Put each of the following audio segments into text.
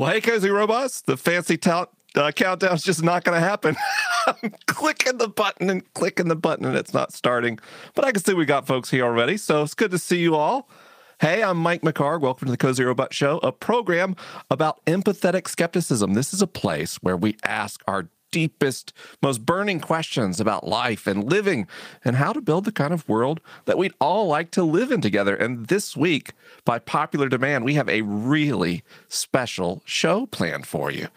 Well, hey, Cozy Robots, the fancy tout uh, countdown's just not going to happen. I'm clicking the button and clicking the button, and it's not starting. But I can see we got folks here already, so it's good to see you all. Hey, I'm Mike McHargue. Welcome to the Cozy Robot Show, a program about empathetic skepticism. This is a place where we ask our deepest, most burning questions about life and living and how to build the kind of world that we'd all like to live in together. And this week, by popular demand, we have a really special show planned for you.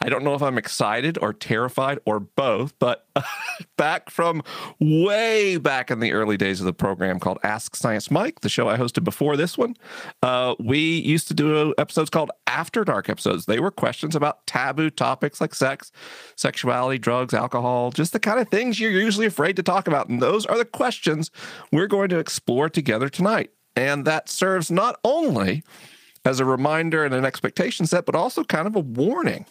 I don't know if I'm excited or terrified or both, but back from way back in the early days of the program called Ask Science Mike, the show I hosted before this one, uh, we used to do episodes called After Dark episodes. They were questions about taboo topics like sex, sexuality, drugs, alcohol, just the kind of things you're usually afraid to talk about. And those are the questions we're going to explore together tonight. And that serves not only as a reminder and an expectation set, but also kind of a warning.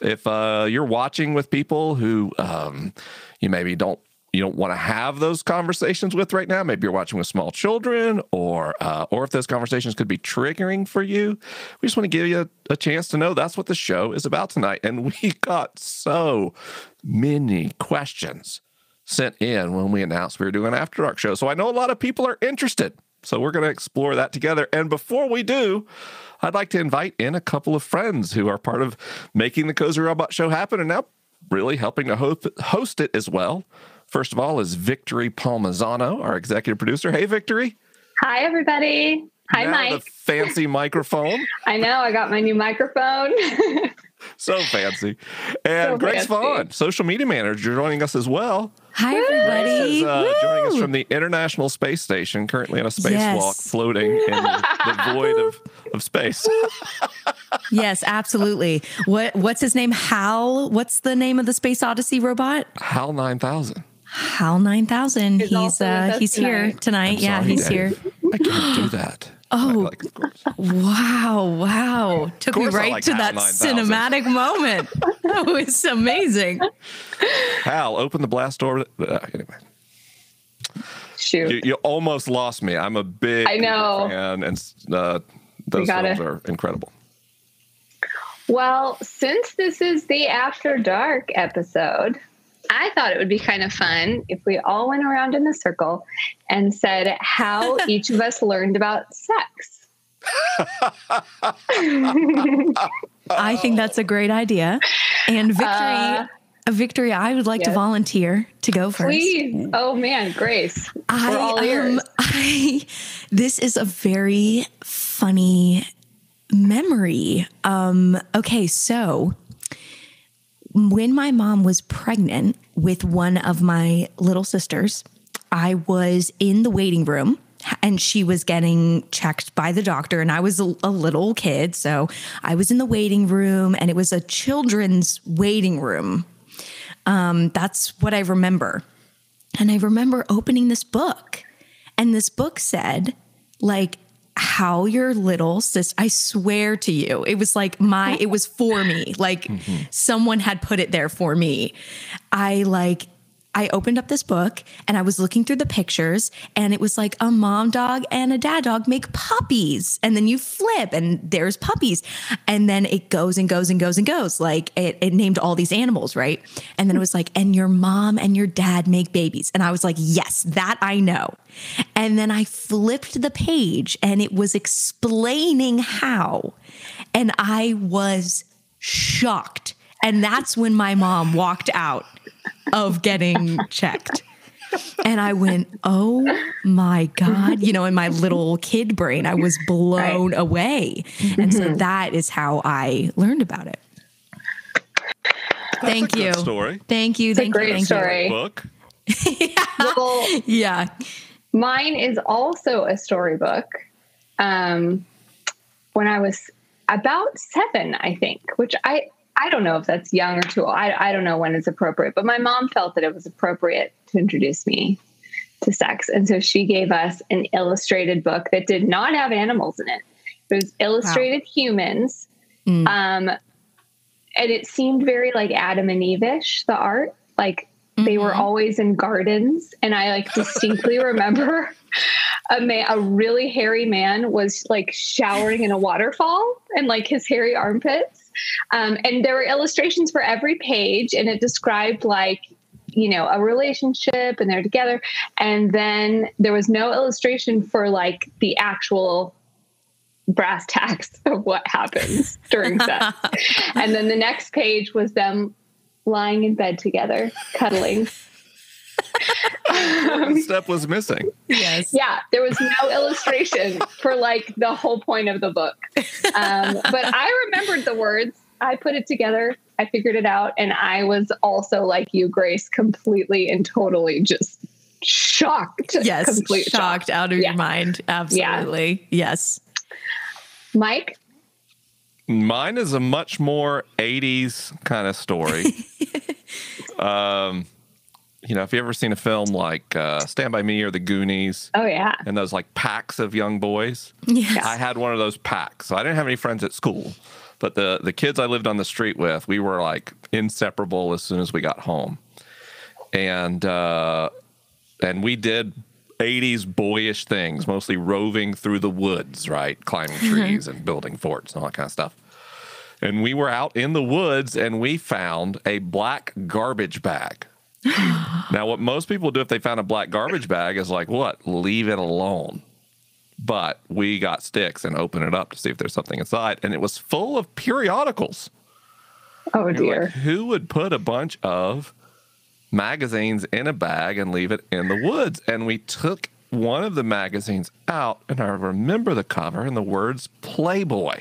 If uh, you're watching with people who um, you maybe don't you don't want to have those conversations with right now. Maybe you're watching with small children, or uh, or if those conversations could be triggering for you. We just want to give you a, a chance to know that's what the show is about tonight. And we got so many questions sent in when we announced we were doing an After Dark show. So I know a lot of people are interested. So we're going to explore that together. And before we do, I'd like to invite in a couple of friends who are part of making the Cozy Robot Show happen and now really helping to host it as well. First of all is Victory Palmisano, our executive producer. Hey, Victory. Hi, everybody. Hi, now Mike. The fancy microphone. I know. I got my new microphone. so fancy. And so Grace fancy. Vaughn, social media manager, joining us as well. Hi, everybody. Grace is uh, joining us from the International Space Station, currently on a spacewalk, yes. floating in the, the void of, of space. yes, absolutely. What What's his name? Hal. What's the name of the Space Odyssey robot? Hal 9000. Hal 9000. He's, he's, uh, he's tonight. here tonight. yeah, he's Dad. here. I can't do that. Oh, like, wow, wow. Took me right like to that cinematic moment. That was amazing. Hal, open the blast door. Uh, anyway. Shoot. You, you, almost lost me. I'm a big I know. fan, and uh, those films are incredible. Well, since this is the After Dark episode, I thought it would be kind of fun if we all went around in a circle and said how each of us learned about sex. I think that's a great idea. And victory, uh, victory. I would like yes. to volunteer to go first. Please, oh man, Grace, I, all. Um, I, this is a very funny memory. Um, okay, so when my mom was pregnant with one of my little sisters, I was in the waiting room and she was getting checked by the doctor and i was a, a, little kid. So i was in the waiting room and it was a children's waiting room. Um, that's what i remember. And i remember opening this book and this book said like how your little sister I swear to you it was like my it was for me like mm-hmm. someone had put it there for me I like I opened up this book and I was looking through the pictures and it was like a mom dog and a dad dog make puppies. And then you flip and there's puppies. And then it goes and goes and goes and goes. Like it, it named all these animals, right? And then it was like, and your mom and your dad make babies. And I was like, yes, that I know. And then I flipped the page and it was explaining how. And I was shocked. And that's when my mom walked out of getting checked. And I went, oh my God. You know, in my little kid brain, I was blown right. away. And so that is how I learned about it. That's thank you. Story. Thank you. It's thank a great you. Thank story. You. Book. yeah. Well, yeah. Mine is also a storybook. Um, when I was about seven, I think, which I I don't know if that's young or too old. I, I don't know when it's appropriate, but my mom felt that it was appropriate to introduce me to sex. And so she gave us an illustrated book that did not have animals in it. It was illustrated wow. humans. Mm. Um, and it seemed very like Adam and Eve ish, the art. Like they were always in gardens. And I like distinctly remember a man, a really hairy man was like showering in a waterfall and like his hairy armpits. Um, and there were illustrations for every page, and it described like you know a relationship and they're together. And then there was no illustration for like the actual brass tacks of what happens during sex. And then the next page was them lying in bed together cuddling One step was missing. Yes. yeah there was no illustration for like the whole point of the book um, but i remembered the words i put it together i figured it out and i was also like you grace completely and totally just shocked Yes. complete shock. shocked out of Yeah. your mind. Absolutely. Yes. mike Mine is a much more 80s kind of story. um, you know, if you ever seen a film like uh, Stand By Me or The Goonies oh yeah and those like packs of young boys, Yes. I had one of those packs. So I didn't have any friends at school, but the the kids I lived on the street with, we were like inseparable as soon as we got home, and uh, and we did. 80s boyish things, mostly roving through the woods, right? Climbing trees and building forts and all that kind of stuff. And we were out in the woods and we found a black garbage bag. now, what most people do if they found a black garbage bag is like, what? Leave it alone. But we got sticks and opened it up to see if there's something inside and it was full of periodicals. Oh You're dear. like, who would put a bunch of magazines in a bag and leave it in the woods? And we took one of the magazines out and i remember the cover and the words playboy.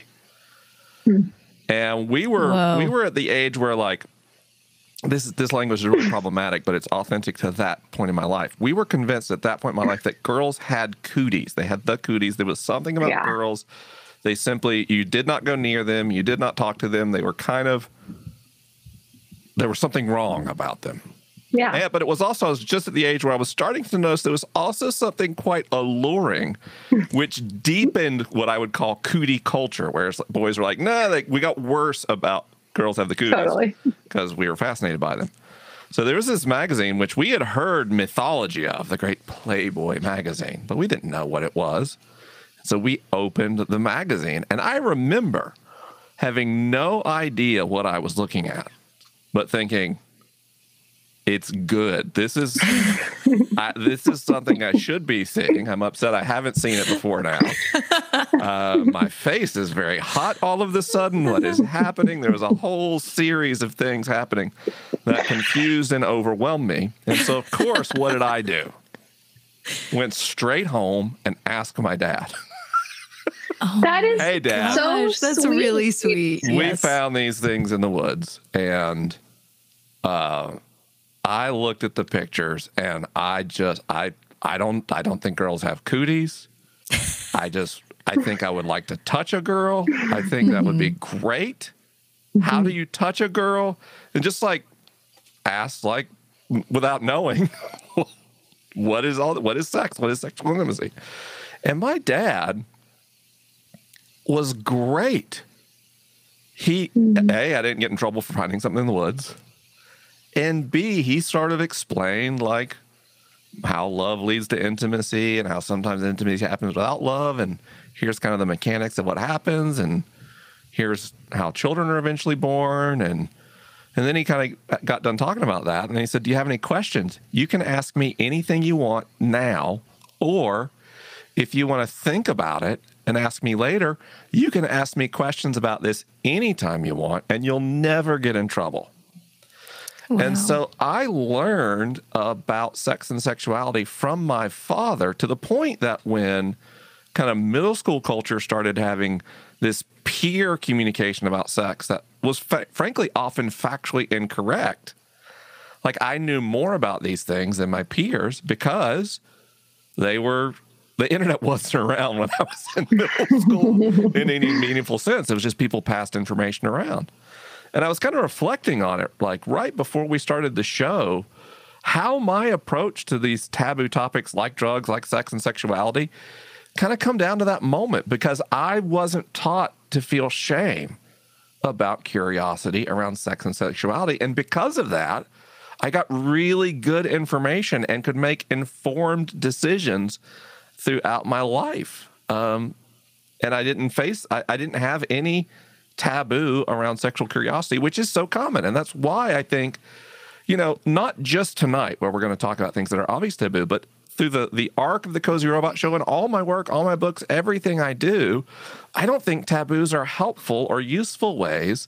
Hmm. And we were Whoa. we were at the age where like this this language is really problematic, but it's authentic to that point in my life. We were convinced at that point in my life that girls had cooties. They had the cooties. There was something about Yeah. girls. They simply you did not go near them. You did not talk to them. They were kind of there was something wrong about them. yeah Yeah, but it was also I was just at the age where I was starting to notice there was also something quite alluring, which deepened what I would call cootie culture, where like boys were like, "No, nah, we got worse about girls have the cooties Totally. because we were fascinated by them." So there was this magazine which we had heard mythology of, the great Playboy magazine, but we didn't know what it was. So we opened the magazine, and I remember having no idea what I was looking at, but thinking, it's good. This is I, this is something I should be seeing. I'm upset I haven't seen it before now. Uh, my face is very hot all of the sudden. What is happening? There was a whole series of things happening that confused and overwhelmed me. And so, of course, what did I do? Went straight home and asked my dad. that is Hey, Dad. so Gosh, that's sweet. really sweet. we Yes. found these things in the woods and uh i looked at the pictures and i just i i don't i don't think girls have cooties. I just i think i would like to touch a girl. I think that would be mm-hmm. great. How do mm-hmm. you touch a girl? And just like ask like without knowing what is all what is sex? What is sexual intimacy? And my dad was great. He mm-hmm. a i didn't get in trouble for finding something in the woods and b he sort of explained like how love leads to intimacy and how sometimes intimacy happens without love and here's kind of the mechanics of what happens and here's how children are eventually born and and then he kind of got done talking about that and he said do you have any questions you can ask me anything you want now or if you want to think about it and ask me later, you can ask me questions about this anytime you want, and you'll never get in trouble. Wow. And so I learned about sex and sexuality from my father to the point that when kind of middle school culture started having this peer communication about sex that was fa- frankly often factually incorrect, like I knew more about these things than my peers because they were the internet wasn't around when I was in middle school in any meaningful sense. It was just people passed information around. And I was kind of reflecting on it, like right before we started the show, how my approach to these taboo topics like drugs, like sex and sexuality, kind of come down to that moment because I wasn't taught to feel shame about curiosity around sex and sexuality. And because of that, I got really good information and could make informed decisions throughout my life. Um, and I didn't face, I, I didn't have any taboo around sexual curiosity, which is so common. And that's why I think, you know, not just tonight where we're going to talk about things that are obvious taboo, but through the the arc of the Cozy Robot Show and all my work, all my books, everything I do, I don't think taboos are helpful or useful ways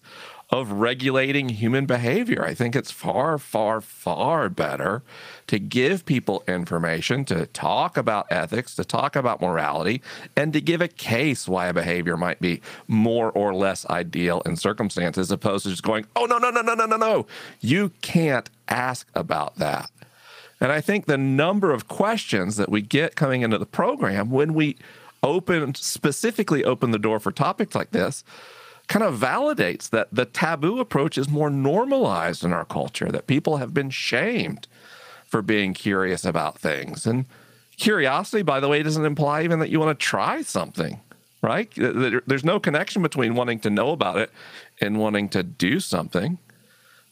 of regulating human behavior. I think it's far, far, far better to give people information, to talk about ethics, to talk about morality, and to give a case why a behavior might be more or less ideal in circumstances, as opposed to just going, oh, no, no, no, no, no, no, no. You can't ask about that. And I think the number of questions that we get coming into the program when we open, specifically open the door for topics like this, kind of validates that the taboo approach is more normalized in our culture, that people have been shamed for being curious about things. And curiosity, by the way, doesn't imply even that you want to try something, right? There's no connection between wanting to know about it and wanting to do something.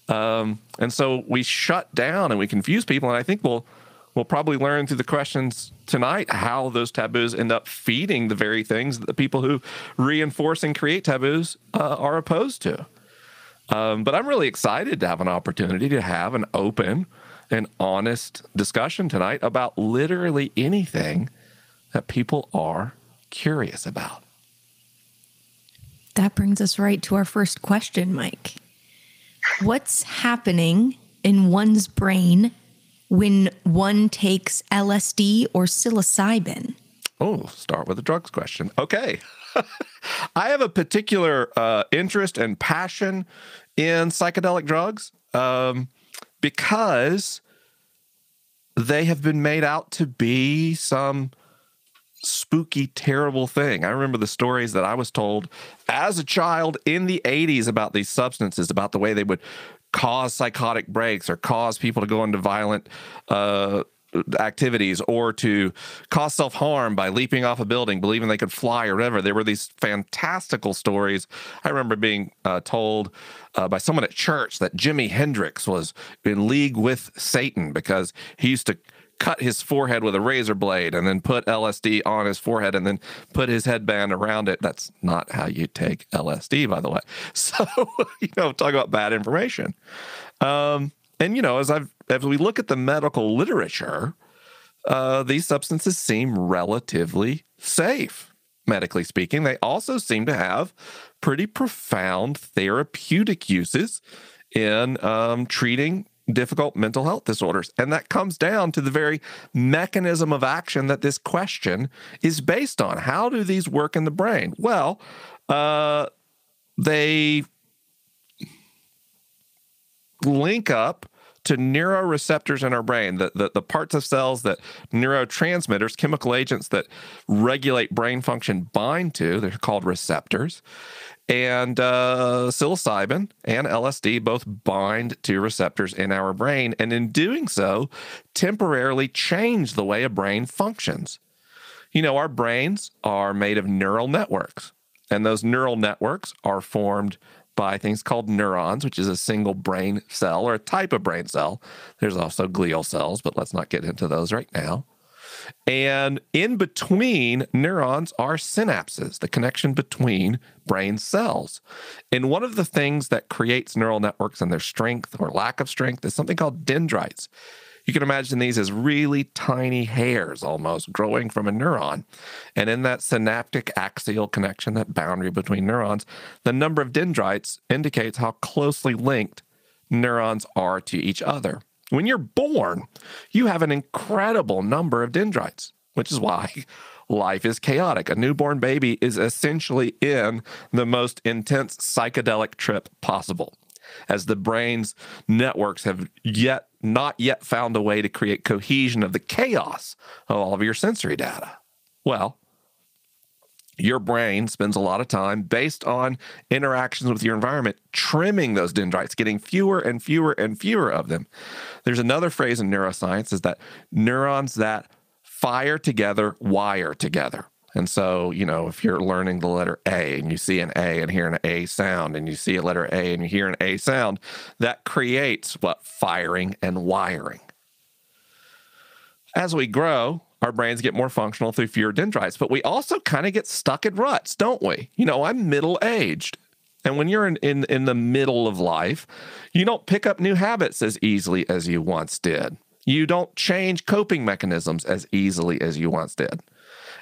Um, and so we shut down and we confuse people. And I think we'll we'll probably learn through the questions tonight how those taboos end up feeding the very things that the people who reinforce and create taboos uh, are opposed to. Um, but I'm really excited to have an opportunity to have an open and honest discussion tonight about literally anything that people are curious about. That brings us right to our first question, Mike. What's happening in one's brain when one takes LSD or psilocybin? Oh, start with a drugs question. Okay. I have a particular uh, interest and passion in psychedelic drugs um, because they have been made out to be some spooky, terrible thing. I remember the stories that I was told as a child in the 80s about these substances, about the way they would cause psychotic breaks or cause people to go into violent uh, activities or to cause self harm by leaping off a building, believing they could fly or whatever. There were these fantastical stories. I remember being uh, told uh, by someone at church that Jimi Hendrix was in league with Satan because he used to cut his forehead with a razor blade and then put LSD on his forehead and then put his headband around it. That's not how you take LSD, by the way. So, you know, talk about bad information. Um, and you know, as I've as we look at the medical literature, uh, these substances seem relatively safe, medically speaking. They also seem to have pretty profound therapeutic uses in um, treating difficult mental health disorders. And that comes down to the very mechanism of action that this question is based on. How do these work in the brain? Well, uh, they link up to neuroreceptors in our brain, the, the, the, parts of cells that neurotransmitters, chemical agents that regulate brain function bind to. They're called receptors. And uh, psilocybin and LSD both bind to receptors in our brain, and in doing so, temporarily change the way a brain functions. You know, our brains are made of neural networks, and those neural networks are formed by things called neurons, which is a single brain cell or a type of brain cell. There's also glial cells, but let's not get into those right now. And in between neurons are synapses, the connection between brain cells. And one of the things that creates neural networks and their strength or lack of strength is something called dendrites. You can imagine these as really tiny hairs almost growing from a neuron. And in that synaptic axial connection, that boundary between neurons, the number of dendrites indicates how closely linked neurons are to each other. When you're born, you have an incredible number of dendrites, which is why life is chaotic. A newborn baby is essentially in the most intense psychedelic trip possible, as the brain's networks have yet not yet found a way to create cohesion of the chaos of all of your sensory data. Well, your brain spends a lot of time based on interactions with your environment trimming those dendrites getting fewer and fewer and fewer of them there's another phrase in neuroscience is that neurons that fire together wire together And so, you know, if you're learning the letter A and you see an A and hear an A sound, and you see a letter A and you hear an A sound, that creates what? Firing and wiring. As we grow, our brains get more functional through fewer dendrites, but we also kind of get stuck in ruts, don't we? You know, I'm middle aged. And when you're in, in, in the middle of life, you don't pick up new habits as easily as you once did. You don't change coping mechanisms as easily as you once did.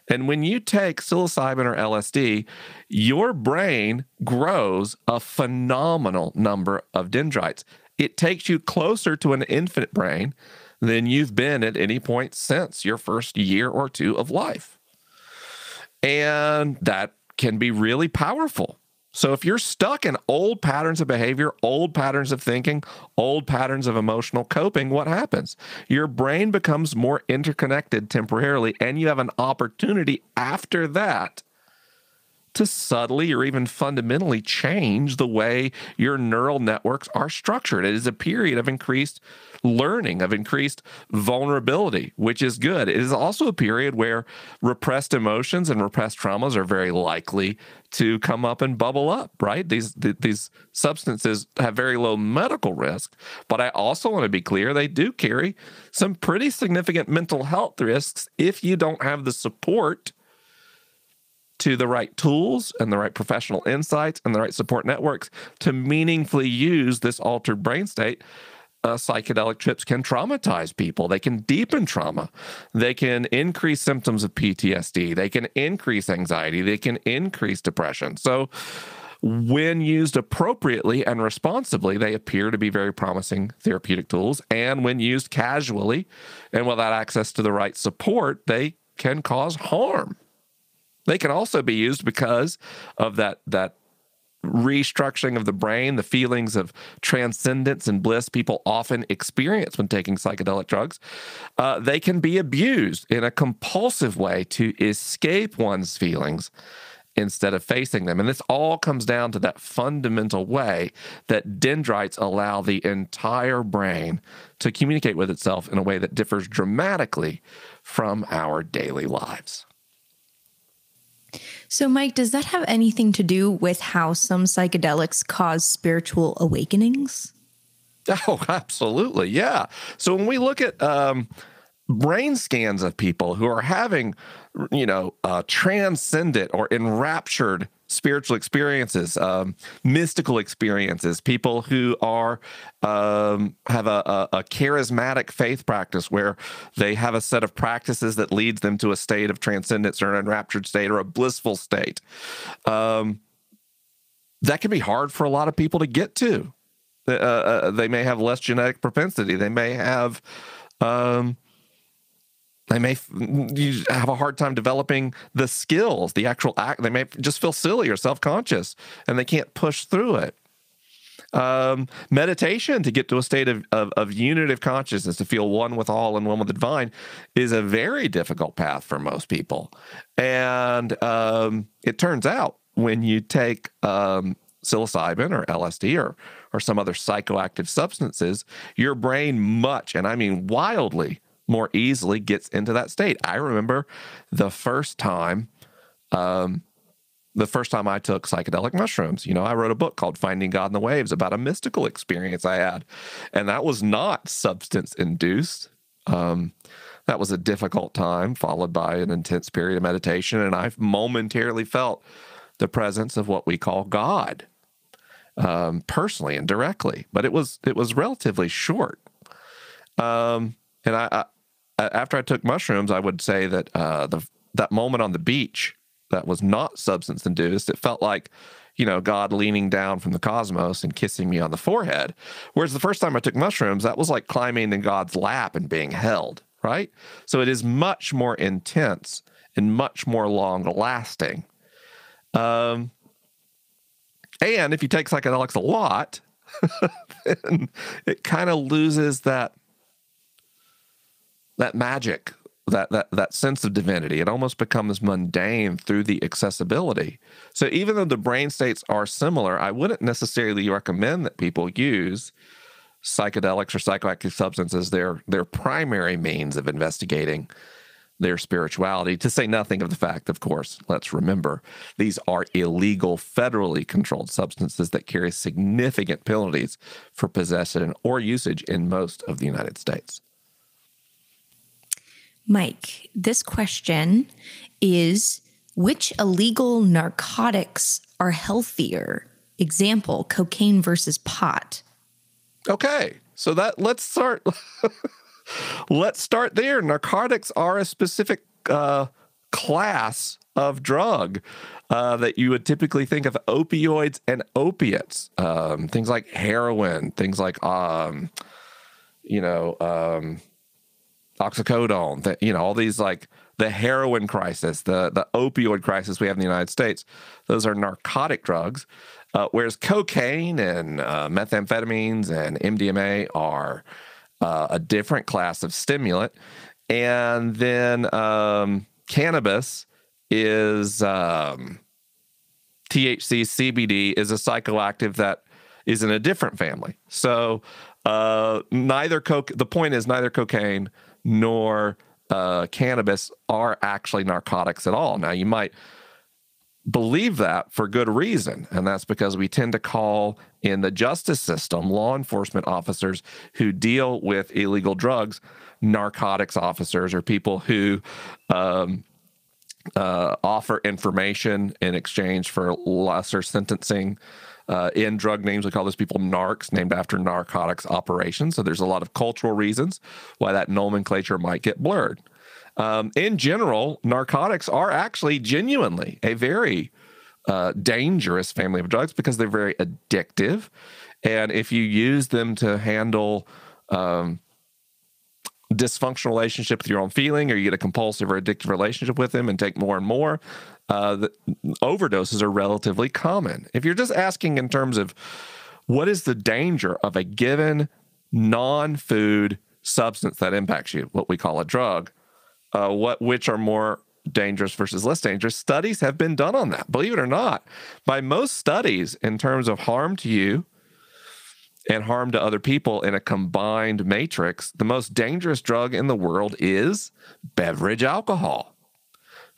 And when you take psilocybin or LSD, your brain grows a phenomenal number of dendrites. It takes you closer to an infant brain than you've been at any point since your first year or two of life. And that can be really powerful. So if you're stuck in old patterns of behavior, old patterns of thinking, old patterns of emotional coping, what happens? Your brain becomes more interconnected temporarily, and you have an opportunity after that to subtly or even fundamentally change the way your neural networks are structured. It is a period of increased learning, of increased vulnerability, which is good. It is also a period where repressed emotions and repressed traumas are very likely to come up and bubble up, right? These these substances have very low medical risk, but I also want to be clear they do carry some pretty significant mental health risks if you don't have the support to the right tools and the right professional insights and the right support networks to meaningfully use this altered brain state uh, psychedelic trips can traumatize people. They can deepen trauma. They can increase symptoms of PTSD. They can increase anxiety. They can increase depression. So, when used appropriately and responsibly, they appear to be very promising therapeutic tools. And when used casually and without access to the right support, they can cause harm. They can also be used because of that that restructuring of the brain, the feelings of transcendence and bliss people often experience when taking psychedelic drugs, uh, they can be abused in a compulsive way to escape one's feelings instead of facing them. And this all comes down to that fundamental way that dendrites allow the entire brain to communicate with itself in a way that differs dramatically from our daily lives. So, Mike, does that have anything to do with how some psychedelics cause spiritual awakenings? Oh, absolutely. Yeah. So, when we look at um, brain scans of people who are having, you know, uh, transcendent or enraptured spiritual experiences, um, mystical experiences, people who are um, have a, a, a, charismatic faith practice where they have a set of practices that leads them to a state of transcendence or an enraptured state or a blissful state. Um, that can be hard for a lot of people to get to. Uh, uh, they may have less genetic propensity. They may have um, they may have a hard time developing the skills, the actual act. They may just feel silly or self conscious and they can't push through it. Um, meditation to get to a state of, of, of consciousness, to feel one with all and one with the divine, is a very difficult path for most people. And um, it turns out when you take um, psilocybin or LSD or, or some other psychoactive substances, your brain much, and I mean wildly, more easily gets into that state. I remember the first time, um, the first time I took psychedelic mushrooms. You know, I wrote a book called Finding God in the Waves about a mystical experience I had, and that was not substance induced. Um, that was a difficult time, followed by an intense period of meditation, and I momentarily felt the presence of what we call God, um, personally and directly. But it was it was relatively short. Um, and I, after I took mushrooms, I would say that uh, the that moment on the beach that was not substance induced, it felt like you know God leaning down from the cosmos and kissing me on the forehead. Whereas the first time I took mushrooms, that was like climbing in God's lap and being held. Right. So it is much more intense and much more long lasting. Um, and if you take psychedelics a lot, then it kind of loses that that magic, that that that sense of divinity. It almost becomes mundane through the accessibility. So even though the brain states are similar, I wouldn't necessarily recommend that people use psychedelics or psychoactive substances their their primary means of investigating their spirituality, to say nothing of the fact, of course, let's remember, these are illegal, federally controlled substances that carry significant penalties for possession or usage in most of the United States. Mike, this question is which illegal narcotics are healthier? Example, cocaine versus pot. Okay. So that let's start let's start there. Narcotics are a specific uh, class of drug uh, that you would typically think of opioids and opiates, um, things like heroin, things like um, you know um, oxycodone, you know all these like the heroin crisis, the the opioid crisis we have in the United States. Those are narcotic drugs, uh, whereas cocaine and uh, methamphetamines and MDMA are uh, a different class of stimulant, and then um, cannabis is um, THC, CBD is a psychoactive that is in a different family. So uh, neither coke. The point is neither cocaine nor uh, cannabis are actually narcotics at all. Now, you might believe that for good reason, and that's because we tend to call in the justice system law enforcement officers who deal with illegal drugs narcotics officers or people who um, uh, offer information in exchange for lesser sentencing. Uh, in drug names, we call those people narcs, named after narcotics operations. So there's a lot of cultural reasons why that nomenclature might get blurred. Um, in general, narcotics are actually genuinely a very uh, dangerous family of drugs because they're very addictive. And if you use them to handle um, dysfunctional relationship with your own feeling, or you get a compulsive or addictive relationship with them and take more and more, uh, the overdoses are relatively common. If you're just asking in terms of what is the danger of a given non food substance that impacts you, what we call a drug, uh, what which are more dangerous versus less dangerous, studies have been done on that. Believe it or not, by most studies in terms of harm to you and harm to other people in a combined matrix, the most dangerous drug in the world is beverage alcohol.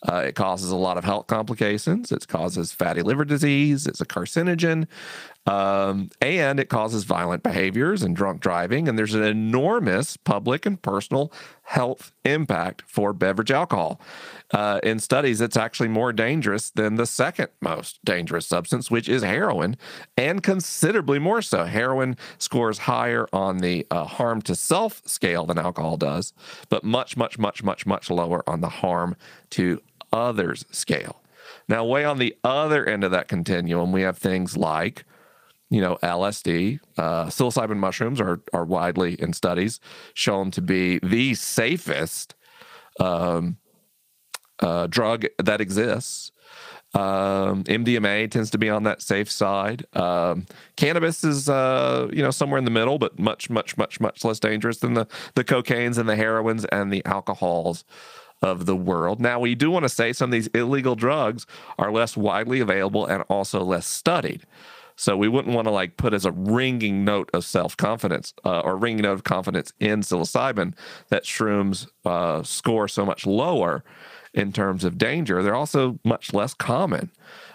Uh, it causes a lot of health complications. It causes fatty liver disease. It's a carcinogen. Um, and it causes violent behaviors and drunk driving. And there's an enormous public and personal health impact for beverage alcohol. Uh, in studies, it's actually more dangerous than the second most dangerous substance, which is heroin, and considerably more so. Heroin scores higher on the uh, harm to self scale than alcohol does, but much, much, much, much, much lower on the harm to others scale. Now, way on the other end of that continuum, we have things like you know, LSD, uh, psilocybin mushrooms are are widely in studies shown to be the safest um, uh, drug that exists. Um, MDMA tends to be on that safe side. Um, cannabis is, uh, you know, somewhere in the middle, but much, much, much, much less dangerous than the the cocaines and the heroines and the alcohols of the world. Now, we do want to say some of these illegal drugs are less widely available and also less studied. So we wouldn't want to like put as a ringing note of self confidence uh, or ringing note of confidence in psilocybin that shrooms uh, score so much lower in terms of danger. They're also much less common.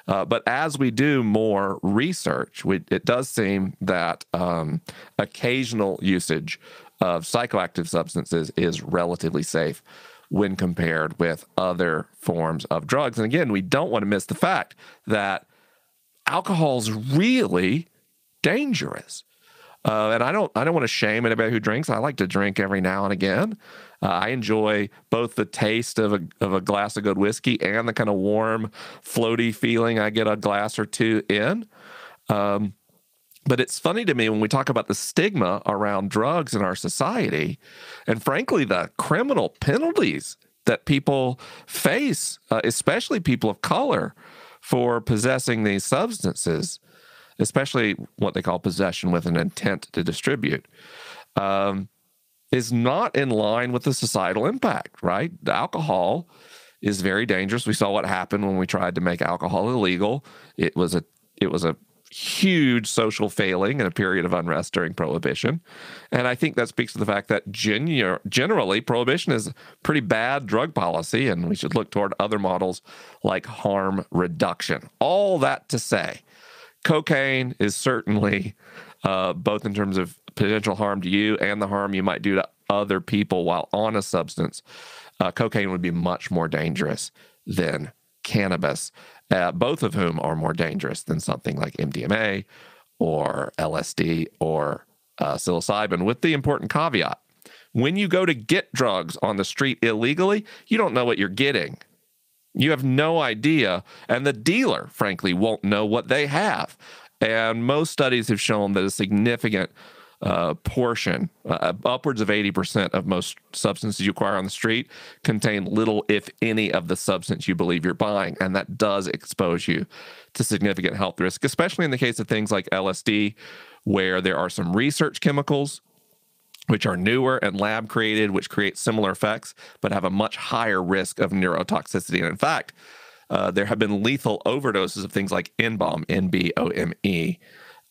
Uh, but as we do more research, we, it does seem that um, occasional usage of psychoactive substances is relatively safe when compared with other forms of drugs. And again, we don't want to miss the fact that alcohol's really dangerous. Uh, and I don't, I don't want to shame anybody who drinks. I like to drink every now and again. Uh, I enjoy both the taste of a of a glass of good whiskey and the kind of warm, floaty feeling I get a glass or two in. Um, but it's funny to me when we talk about the stigma around drugs in our society, and frankly, the criminal penalties that people face, uh, especially people of color, for possessing these substances, especially what they call possession with an intent to distribute, um, is not in line with the societal impact, right? The alcohol is very dangerous. We saw what happened when we tried to make alcohol illegal. It was a it was a huge social failing and a period of unrest during Prohibition. And I think that speaks to the fact that generally Prohibition is pretty bad drug policy, and we should look toward other models like harm reduction. All that to say, cocaine is certainly, uh, both in terms of potential harm to you and the harm you might do to other people while on a substance, uh, cocaine would be much more dangerous than cannabis uh, both of whom are more dangerous than something like MDMA or LSD or uh, psilocybin, with the important caveat when you go to get drugs on the street illegally, you don't know what you're getting. You have no idea. And the dealer, frankly, won't know what they have. And most studies have shown that a significant uh, portion, uh, upwards of 80% of most substances you acquire on the street contain little, if any, of the substance you believe you're buying. And that does expose you to significant health risk, especially in the case of things like LSD, where there are some research chemicals which are newer and lab created, which create similar effects, but have a much higher risk of neurotoxicity. And in fact, uh, there have been lethal overdoses of things like N-bomb, N-B-O-M-E,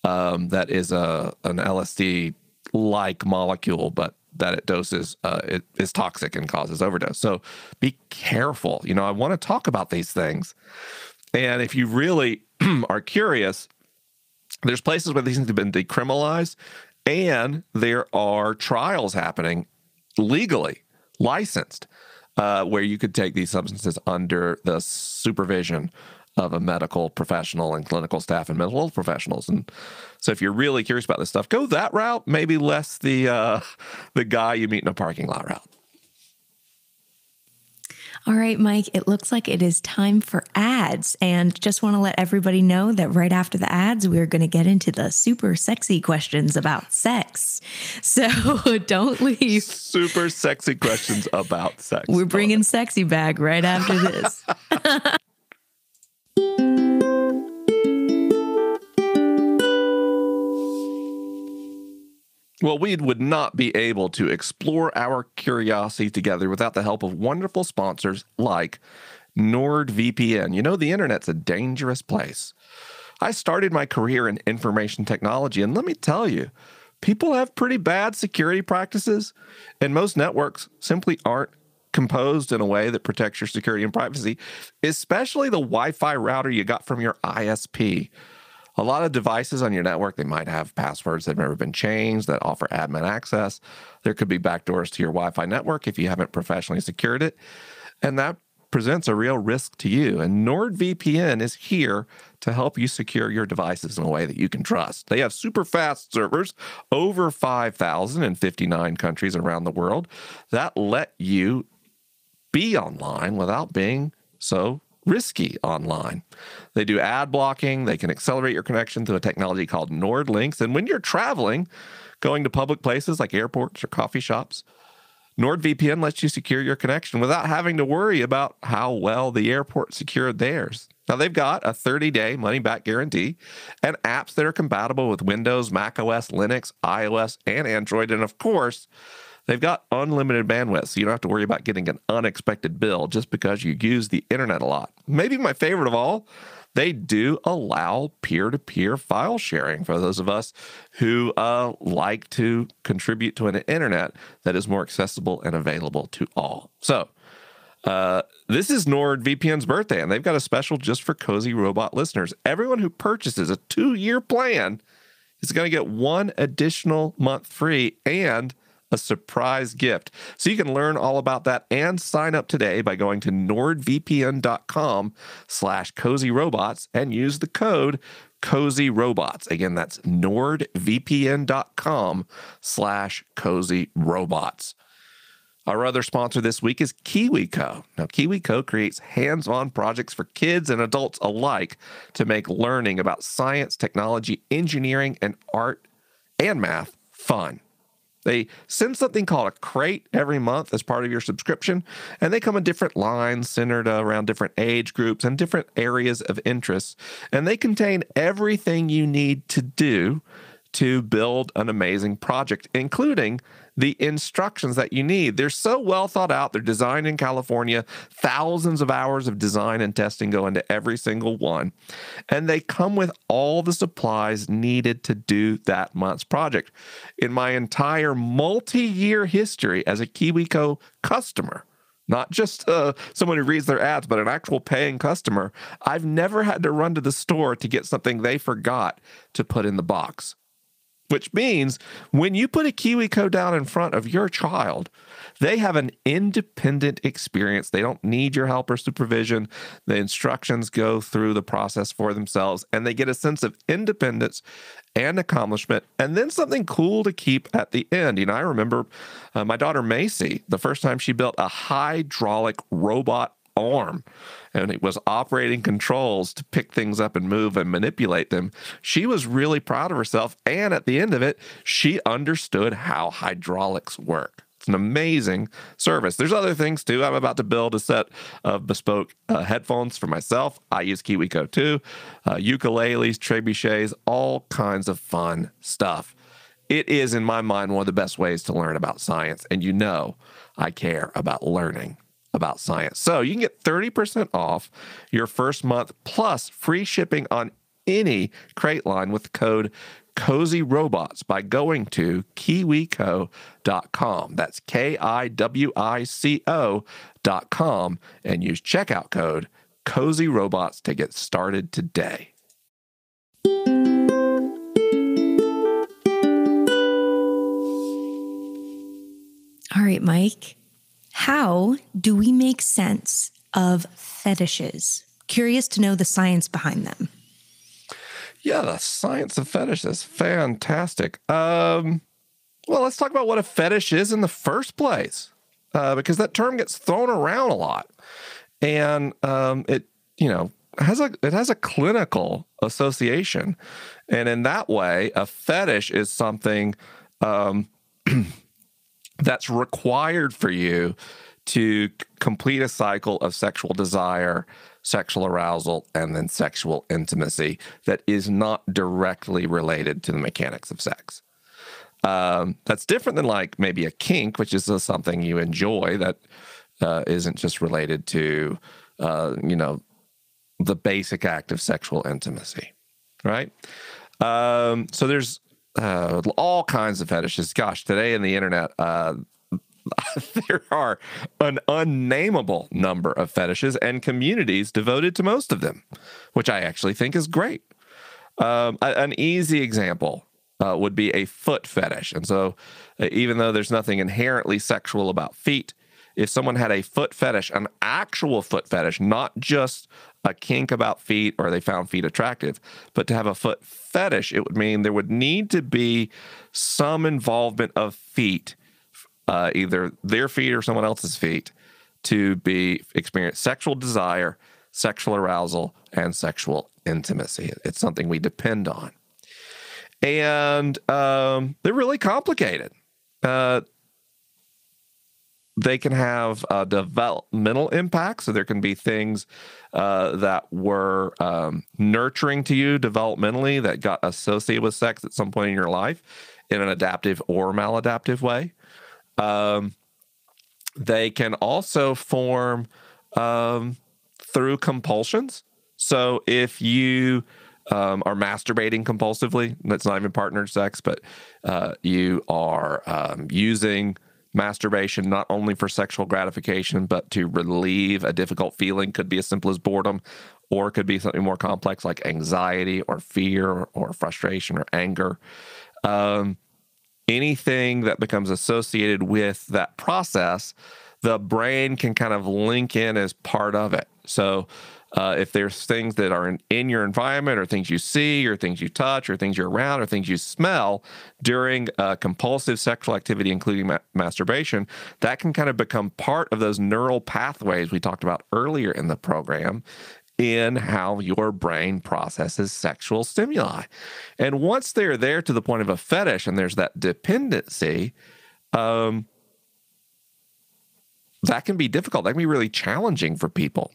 um, that is a an LSD like molecule, but that it doses uh, it is toxic and causes overdose. So be careful. You know, I want to talk about these things, and if you really are curious, there's places where these things have been decriminalized, and there are trials happening legally, licensed, uh, where you could take these substances under the supervision of a medical professional and clinical staff and mental health professionals. And so if you're really curious about this stuff, go that route, maybe less the uh, the guy you meet in a parking lot route. All right, Mike, it looks like it is time for ads. And just want to let everybody know that right after the ads, we're going to get into the super sexy questions about sex. So don't leave. Super sexy questions about sex. We're bringing sexy back right after this. Well, we would not be able to explore our curiosity together without the help of wonderful sponsors like NordVPN. You know, the internet's a dangerous place. I started my career in information technology, and let me tell you, people have pretty bad security practices, and most networks simply aren't composed in a way that protects your security and privacy, especially the Wi Fi router you got from your ISP. A lot of devices on your network, they might have passwords that have never been changed that offer admin access. There could be backdoors to your Wi Fi network if you haven't professionally secured it. And that presents a real risk to you. And NordVPN is here to help you secure your devices in a way that you can trust. They have super fast servers, over 5,000 in 59 countries around the world, that let you be online without being so risky online. They do ad blocking, they can accelerate your connection through a technology called NordLynx. And when you're traveling, going to public places like airports or coffee shops, NordVPN lets you secure your connection without having to worry about how well the airport secured theirs. Now, they've got a 30 day money back guarantee and apps that are compatible with Windows, Mac OS, Linux, iOS, and Android. And of course, They've got unlimited bandwidth, so you don't have to worry about getting an unexpected bill just because you use the internet a lot. Maybe my favorite of all, they do allow peer to peer file sharing for those of us who uh, like to contribute to an internet that is more accessible and available to all. So, uh, this is NordVPN's birthday, and they've got a special just for Cozy Robot listeners. Everyone who purchases a two year plan is going to get one additional month free and a surprise gift. So you can learn all about that and sign up today by going to nordvpn.com slash cozyrobots and use the code cozyrobots. Again, that's nordvpn.com slash cozyrobots. Our other sponsor this week is KiwiCo. Now, KiwiCo creates hands on projects for kids and adults alike to make learning about science, technology, engineering, and art and math fun. They send something called a crate every month as part of your subscription, and they come in different lines centered around different age groups and different areas of interest. And they contain everything you need to do to build an amazing project, including the instructions that you need. They're so well thought out. They're designed in California. Thousands of hours of design and testing go into every single one. And they come with all the supplies needed to do that month's project. In my entire multi year history as a KiwiCo customer, not just uh, someone who reads their ads, but an actual paying customer, I've never had to run to the store to get something they forgot to put in the box which means when you put a KiwiCo down in front of your child, they have an independent experience. They don't need your help or supervision. The instructions go through the process for themselves, and they get a sense of independence and accomplishment, and then something cool to keep at the end. You know, I remember uh, my daughter Macy, the first time she built a hydraulic robot arm and it was operating controls to pick things up and move and manipulate them. She was really proud of herself. And at the end of it, she understood how hydraulics work. It's an amazing service. There's other things too. I'm about to build a set of bespoke uh, headphones for myself. I use KiwiCo too, uh, ukuleles, trebuchets, all kinds of fun stuff. It is, in my mind, one of the best ways to learn about science. And you know, I care about learning about science. So you can get 30% off your first month plus free shipping on any crate line with code Cozy Robots by going to kiwico.com. That's K I W I C O.com and use checkout code Cozy Robots to get started today. All right, Mike. How do we make sense of fetishes? Curious to know the science behind them. Yeah, the science of fetishes. Fantastic. Um, well, let's talk about what a fetish is in the first place, uh, because that term gets thrown around a lot, and um, it, you know, has a it has a clinical association, and in that way, a fetish is something um, that's required for you to complete a cycle of sexual desire, sexual arousal, and then sexual intimacy that is not directly related to the mechanics of sex. Um, that's different than like maybe a kink, which is something you enjoy that uh, not just related to, uh, you know, the basic act of sexual intimacy, right? Um, so there's uh, all kinds of fetishes. Gosh, today in the internet, uh, there are an unnameable number of fetishes and communities devoted to most of them, which I actually think is great. Um, an easy example uh, would be a foot fetish. And so, uh, even though there's nothing inherently sexual about feet, if someone had a foot fetish, an actual foot fetish, not just a kink about feet or they found feet attractive, but to have a foot fetish, it would mean there would need to be some involvement of feet, uh, either their feet or someone else's feet, to be experience sexual desire, sexual arousal, and sexual intimacy. It's something we depend on. And um, they're really complicated. Uh, they can have a developmental impact. So there can be things uh, that were um, nurturing to you developmentally that got associated with sex at some point in your life in an adaptive or maladaptive way. Um, they can also form um, through compulsions. So if you um, are masturbating compulsively, that's not even partnered sex, but uh, you are um, using masturbation not only for sexual gratification but to relieve a difficult feeling. Could be as simple as boredom or it could be something more complex like anxiety or fear or frustration or anger. Um, anything that becomes associated with that process the brain can kind of link in as part of it. So uh, if there's things that are in, in your environment or things you see or things you touch or things you're around or things you smell during uh, compulsive sexual activity, including ma- masturbation, that can kind of become part of those neural pathways we talked about earlier in the program in how your brain processes sexual stimuli. And once they're there to the point of a fetish and there's that dependency, um, that can be difficult. That can be really challenging for people.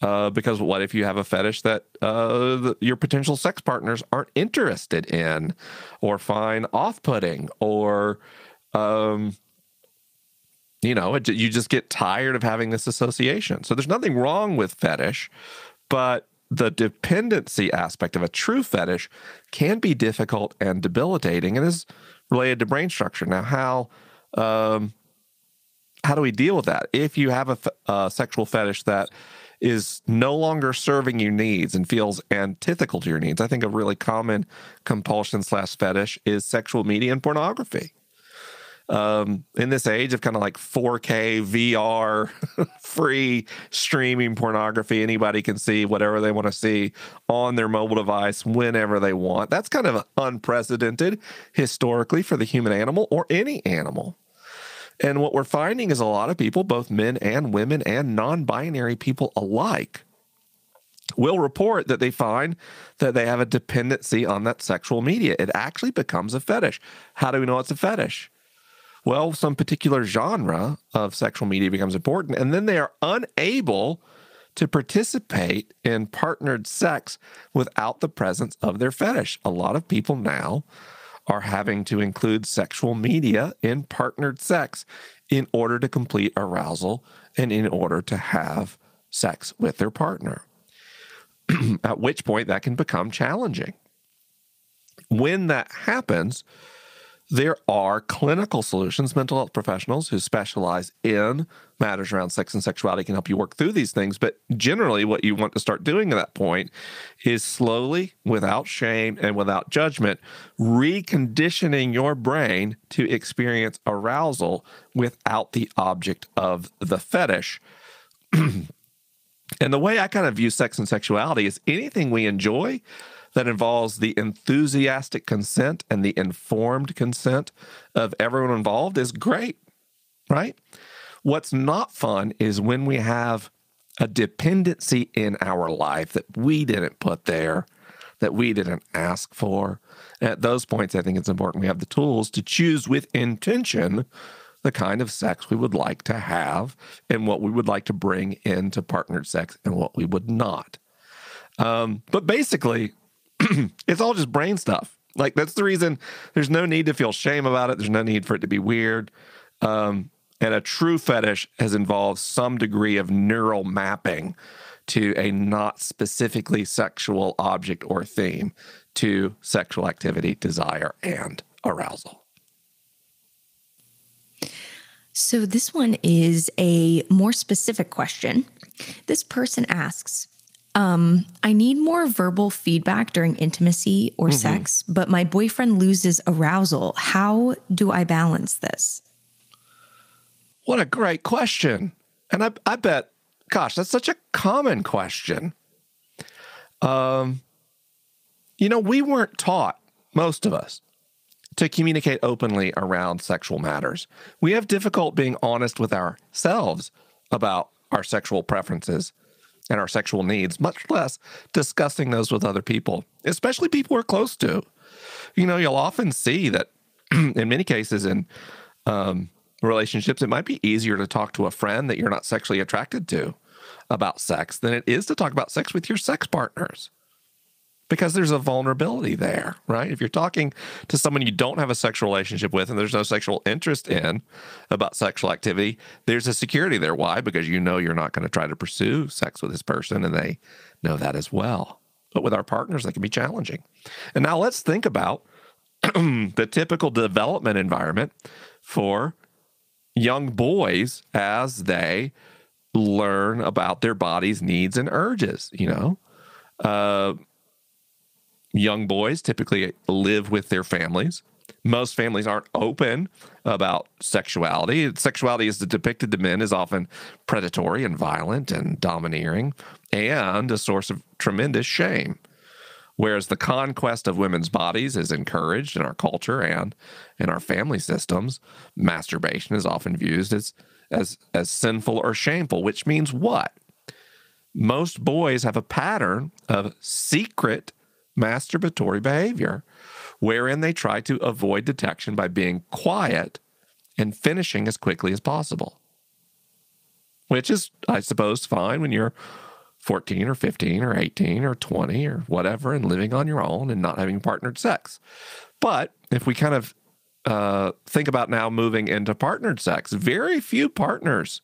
Uh, because what if you have a fetish that uh, the, your potential sex partners aren't interested in or find off putting or um, you know, it, you just get tired of having this association. So there's nothing wrong with fetish, but the dependency aspect of a true fetish can be difficult and debilitating and is related to brain structure. Now, how um, how do we deal with that? If you have a sexual fetish that is no longer serving your needs and feels antithetical to your needs, I think a really common compulsion slash fetish is sexual media and pornography um, in this age of kind of like 4K VR free streaming pornography, anybody can see whatever they want to see on their mobile device whenever they want. That's kind of unprecedented historically for the human animal or any animal. And what we're finding is a lot of people, both men and women and non binary people alike, will report that they find that they have a dependency on that sexual media. It actually becomes a fetish. How do we know it's a fetish? well, some particular genre of sexual media becomes important, and then they are unable to participate in partnered sex without the presence of their fetish. A lot of people now are having to include sexual media in partnered sex in order to complete arousal and in order to have sex with their partner. At which point that can become challenging. When that happens, there are clinical solutions, mental health professionals who specialize in matters around sex and sexuality can help you work through these things. But generally, what you want to start doing at that point is slowly, without shame and without judgment, reconditioning your brain to experience arousal without the object of the fetish. and the way I kind of view sex and sexuality is anything we enjoy that involves the enthusiastic consent and the informed consent of everyone involved is great, right? What's not fun is when we have a dependency in our life that we didn't put there, that we didn't ask for. At those points, I think it's important we have the tools to choose with intention the kind of sex we would like to have and what we would like to bring into partnered sex and what we would not. Um, but basically, it's all just brain stuff. Like that's the reason there's no need to feel shame about it. There's no need for it to be weird. Um, and a true fetish has involved some degree of neural mapping to a not specifically sexual object or theme to sexual activity, desire, and arousal. So, this one is a more specific question. This person asks um, I need more verbal feedback during intimacy or mm-hmm. sex, but my boyfriend loses arousal. How do I balance this? What a great question. And I, I bet, gosh, that's such a common question. Um, you know, we weren't taught, most of us, to communicate openly around sexual matters. We have difficult being honest with ourselves about our sexual preferences and our sexual needs, much less discussing those with other people, especially people we're close to. You know, you'll often see that in many cases in um, relationships, it might be easier to talk to a friend that you're not sexually attracted to about sex than it is to talk about sex with your sex partners because there's a vulnerability there, right? If you're talking to someone you don't have a sexual relationship with and there's no sexual interest in about sexual activity, there's a security there. Why? Because you know you're not going to try to pursue sex with this person and they know that as well. But with our partners, that can be challenging. And now let's think about the typical development environment for young boys as they learn about their body's needs and urges, you know? Uh, young boys typically live with their families. Most families aren't open about sexuality. Sexuality, is depicted to men, as often predatory and violent and domineering and a source of tremendous shame. Whereas the conquest of women's bodies is encouraged in our culture and in our family systems, masturbation is often viewed as, as, as sinful or shameful, which means what? Most boys have a pattern of secret masturbatory behavior, wherein they try to avoid detection by being quiet and finishing as quickly as possible. Which is, I suppose, fine when you're 14 or 15 or 18 or 20 or whatever and living on your own and not having partnered sex. But if we kind of uh, think about now moving into partnered sex. Very few partners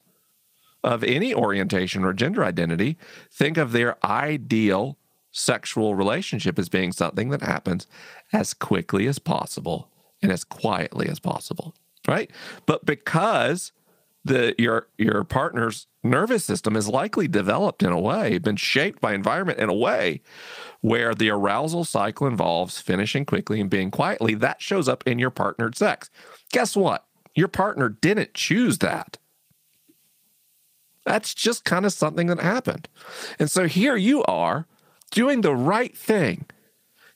of any orientation or gender identity think of their ideal sexual relationship as being something that happens as quickly as possible and as quietly as possible, right? But because the your your partner's nervous system is likely developed in a way, been shaped by environment in a way where the arousal cycle involves finishing quickly and being quietly, that shows up in your partnered sex. Guess what? Your partner didn't choose that. That's just kind of something that happened. And so here you are doing the right thing.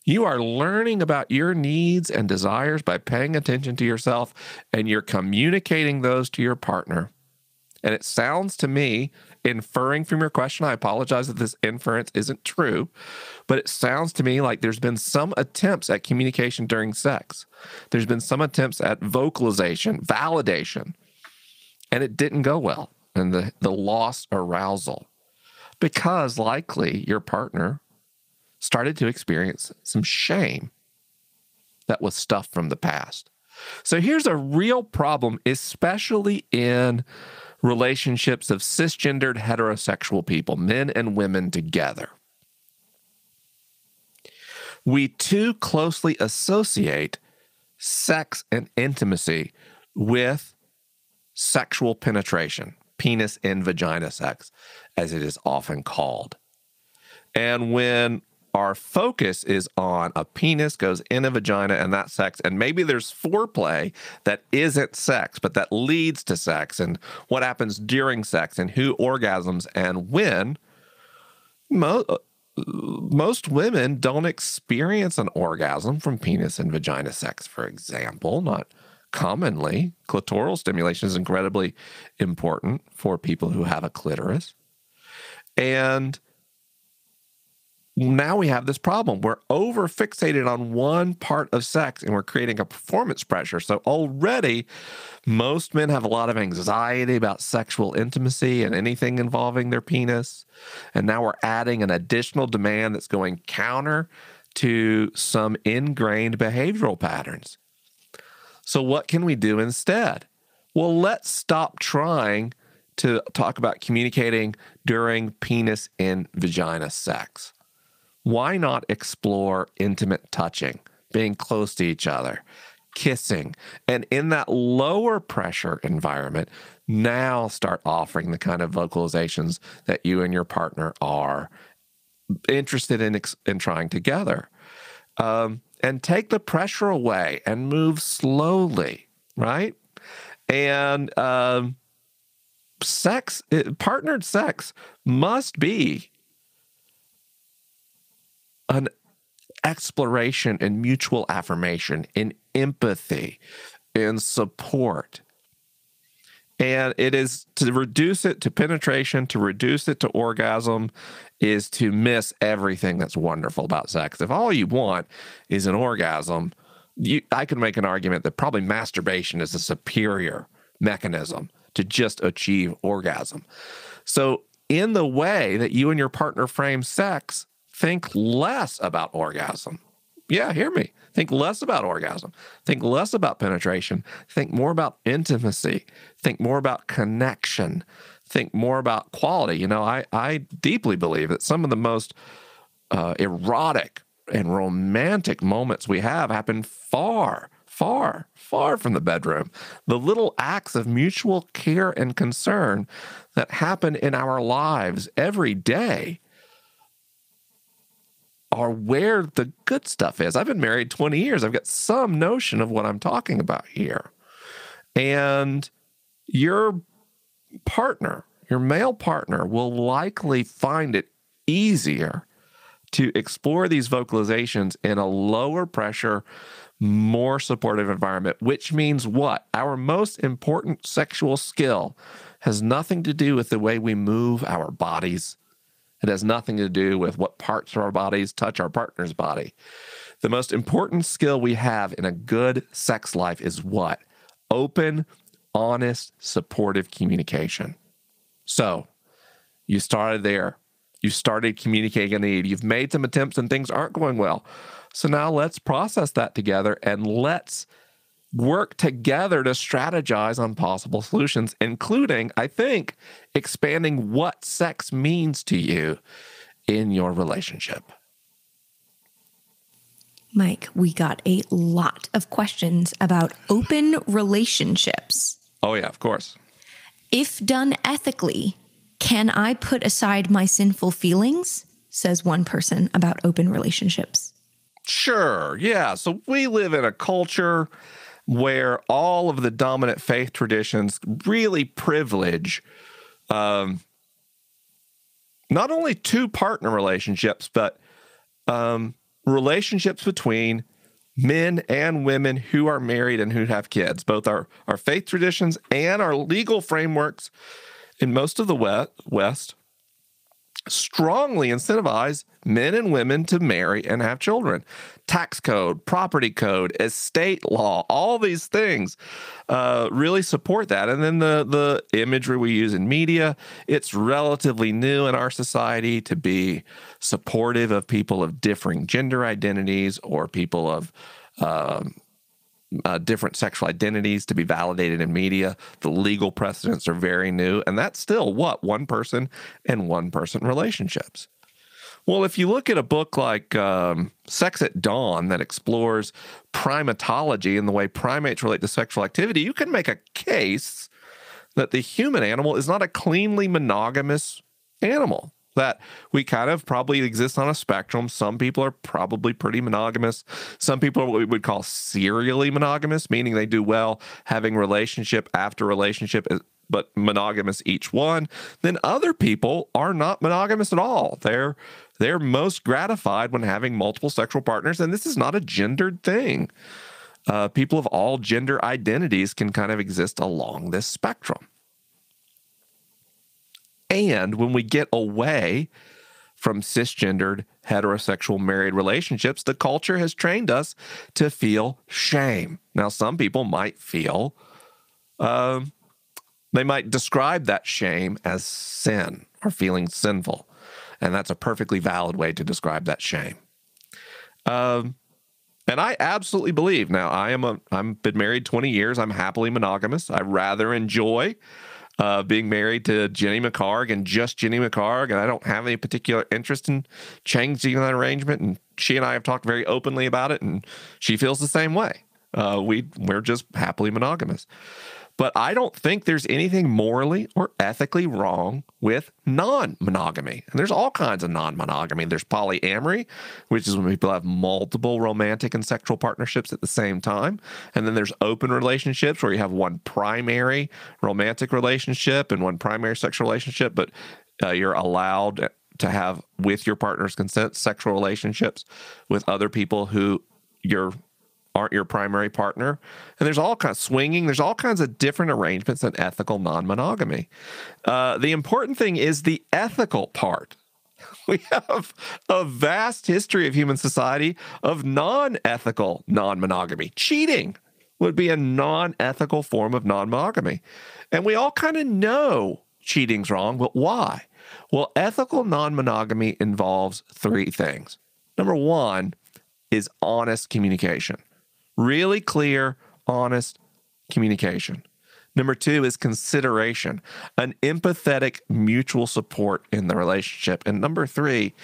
You are learning about your needs and desires by paying attention to yourself, and you're communicating those to your partner. And it sounds to me, inferring from your question, I apologize that this inference isn't true, but it sounds to me like there's been some attempts at communication during sex. There's been some attempts at vocalization, validation, and it didn't go well. And the, the lost arousal because likely your partner started to experience some shame that was stuff from the past. So here's a real problem, especially in relationships of cisgendered heterosexual people, men and women together. We too closely associate sex and intimacy with sexual penetration, penis and vagina sex, as it is often called. And when our focus is on a penis goes in a vagina and that sex and maybe there's foreplay that isn't sex but that leads to sex and what happens during sex and who orgasms and when. Most uh, most women don't experience an orgasm from penis and vagina sex for example not commonly. Clitoral stimulation is incredibly important for people who have a clitoris. And now we have this problem. We're over fixated on one part of sex and we're creating a performance pressure. So already, most men have a lot of anxiety about sexual intimacy and anything involving their penis. And now we're adding an additional demand that's going counter to some ingrained behavioral patterns. So, what can we do instead? Well, let's stop trying to talk about communicating during penis and vagina sex why not explore intimate touching, being close to each other, kissing, and in that lower pressure environment, now start offering the kind of vocalizations that you and your partner are interested in, in trying together. Um, and take the pressure away and move slowly, right? And um, sex, partnered sex must be an exploration and mutual affirmation, in empathy, in support. And it is to reduce it to penetration, to reduce it to orgasm, is to miss everything that's wonderful about sex. If all you want is an orgasm, you, I can make an argument that probably masturbation is a superior mechanism to just achieve orgasm. So, in the way that you and your partner frame sex, think less about orgasm. Yeah, hear me. Think less about orgasm. Think less about penetration. Think more about intimacy. Think more about connection. Think more about quality. You know, I, I deeply believe that some of the most uh, erotic and romantic moments we have happen far, far, far from the bedroom. The little acts of mutual care and concern that happen in our lives every day are where the good stuff is. I've been married 20 years. I've got some notion of what I'm talking about here. And your partner, your male partner, will likely find it easier to explore these vocalizations in a lower pressure, more supportive environment, which means what? Our most important sexual skill has nothing to do with the way we move our bodies it has nothing to do with what parts of our bodies touch our partner's body. The most important skill we have in a good sex life is what? Open, honest, supportive communication. So you started there. You started communicating a need. You've made some attempts and things aren't going well. So now let's process that together and let's work together to strategize on possible solutions, including, I think, expanding what sex means to you in your relationship. Mike, we got a lot of questions about open relationships. Oh, yeah, of course. If done ethically, can I put aside my sinful feelings? Says one person about open relationships. Sure. Yeah. So we live in a culture where all of the dominant faith traditions really privilege um, not only two partner relationships, but um, relationships between men and women who are married and who have kids. Both our, our faith traditions and our legal frameworks in most of the West strongly incentivize men and women to marry and have children. Tax code, property code, estate law, all these things uh, really support that. And then the the imagery we use in media, it's relatively new in our society to be supportive of people of differing gender identities or people of um, uh, different sexual identities to be validated in media. The legal precedents are very new, and that's still what one person and one person relationships. Well, if you look at a book like um, Sex at Dawn that explores primatology and the way primates relate to sexual activity, you can make a case that the human animal is not a cleanly monogamous animal that we kind of probably exist on a spectrum. Some people are probably pretty monogamous. Some people are what we would call serially monogamous, meaning they do well having relationship after relationship uh, but monogamous each one. Then other people are not monogamous at all. They're they're most gratified when having multiple sexual partners, and this is not a gendered thing. Uh, people of all gender identities can kind of exist along this spectrum. And when we get away from cisgendered heterosexual married relationships, the culture has trained us to feel shame. Now, some people might feel, um, they might describe that shame as sin or feeling sinful. And that's a perfectly valid way to describe that shame. Um, and I absolutely believe now I am a I've been married 20 years. I'm happily monogamous. I rather enjoy uh, being married to Jenny McHargue and just Jenny McHargue, and I don't have any particular interest in changing that arrangement. And she and I have talked very openly about it, and she feels the same way. Uh, we we're just happily monogamous. But I don't think there's anything morally or ethically wrong with non monogamy. And there's all kinds of non monogamy. There's polyamory, which is when people have multiple romantic and sexual partnerships at the same time. And then there's open relationships where you have one primary romantic relationship and one primary sexual relationship, but uh, you're allowed to have, with your partner's consent, sexual relationships with other people who you're aren't your primary partner. And there's all kinds of swinging, there's all kinds of different arrangements in ethical non monogamy. Uh, the important thing is the ethical part. We have a vast history of human society of non ethical non monogamy. Cheating would be a non ethical form of non monogamy. And we all kind of know cheating's wrong, but why? Well, ethical non monogamy involves three things. Number one is honest communication. Really clear, honest communication. Number two is consideration, an empathetic mutual support in the relationship. And number three,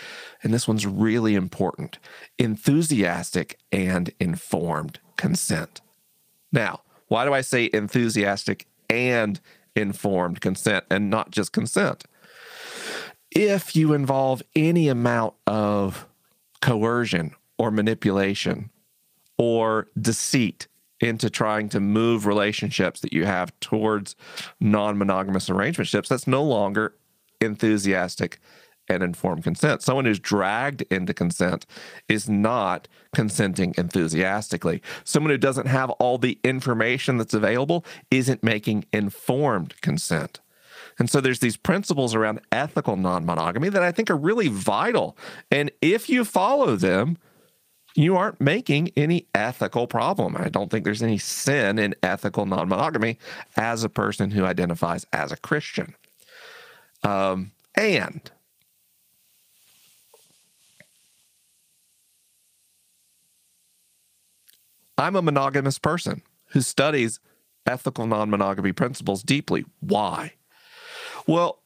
and this one's really important, enthusiastic and informed consent. Now, why do I say enthusiastic and informed consent and not just consent? If you involve any amount of coercion or manipulation or deceit into trying to move relationships that you have towards non monogamous arrangementships, that's no longer enthusiastic and informed consent. Someone who's dragged into consent is not consenting enthusiastically. Someone who doesn't have all the information that's available isn't making informed consent. And so there's these principles around ethical non monogamy that I think are really vital. And if you follow them, you aren't making any ethical problem. I don't think there's any sin in ethical non monogamy as a person who identifies as a Christian. Um, and I'm a monogamous person who studies ethical non monogamy principles deeply. Why? Well,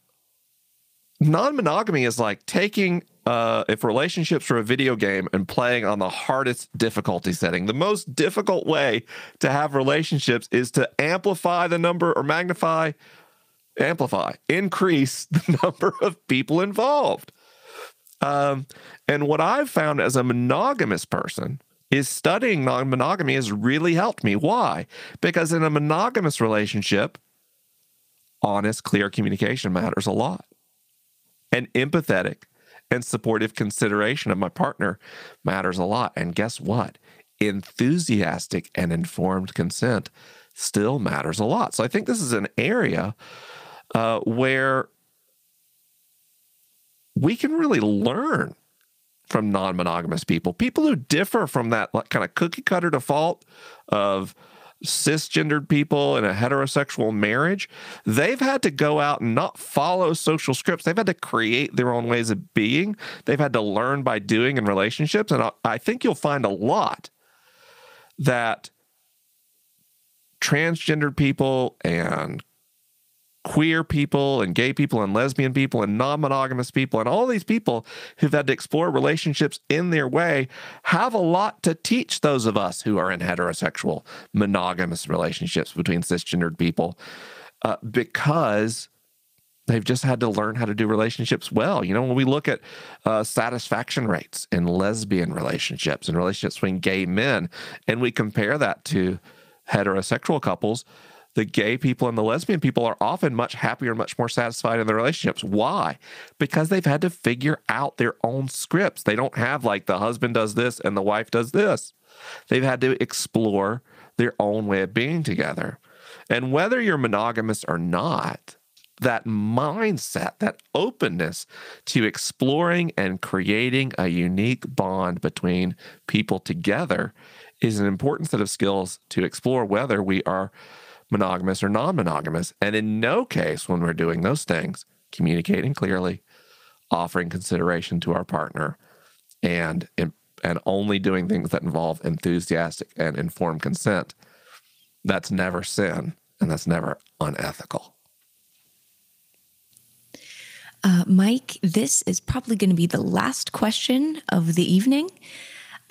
non monogamy is like taking, uh, if relationships are a video game and playing on the hardest difficulty setting. The most difficult way to have relationships is to amplify the number or magnify, amplify, increase the number of people involved. Um, and what I've found as a monogamous person is studying non monogamy has really helped me. Why? Because in a monogamous relationship, honest, clear communication matters a lot. And empathetic and supportive consideration of my partner matters a lot. And guess what? Enthusiastic and informed consent still matters a lot. So I think this is an area uh, where we can really learn from non monogamous people, people who differ from that kind of cookie cutter default of cisgendered people in a heterosexual marriage, they've had to go out and not follow social scripts. They've had to create their own ways of being. They've had to learn by doing in relationships. And I think you'll find a lot that transgendered people and queer people and gay people and lesbian people and non monogamous people and all these people who've had to explore relationships in their way have a lot to teach those of us who are in heterosexual monogamous relationships between cisgendered people uh, because they've just had to learn how to do relationships well. You know, when we look at uh, satisfaction rates in lesbian relationships and relationships between gay men, and we compare that to heterosexual couples, the gay people and the lesbian people are often much happier much more satisfied in their relationships. Why? Because they've had to figure out their own scripts. They don't have like the husband does this and the wife does this. They've had to explore their own way of being together. And whether you're monogamous or not, that mindset, that openness to exploring and creating a unique bond between people together is an important set of skills to explore whether we are monogamous or non monogamous. And in no case, when we're doing those things, communicating clearly, offering consideration to our partner, and, and only doing things that involve enthusiastic and informed consent, that's never sin and that's never unethical. Uh, Mike, this is probably going to be the last question of the evening.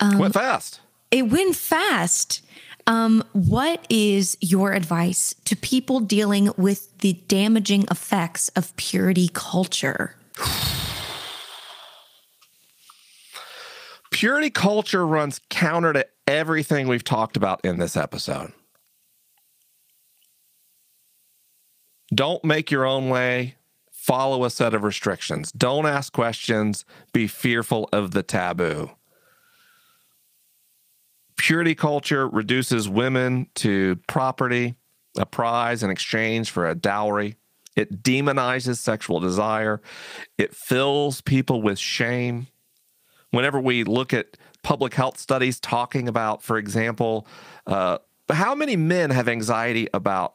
Um, went fast. It went fast. Um, what is your advice to people dealing with the damaging effects of purity culture? Purity culture runs counter to everything we've talked about in this episode. Don't make your own way. Follow a set of restrictions. Don't ask questions. Be fearful of the taboo purity culture reduces women to property, a prize in exchange for a dowry. It demonizes sexual desire. It fills people with shame. Whenever we look at public health studies talking about, for example, uh, how many men have anxiety about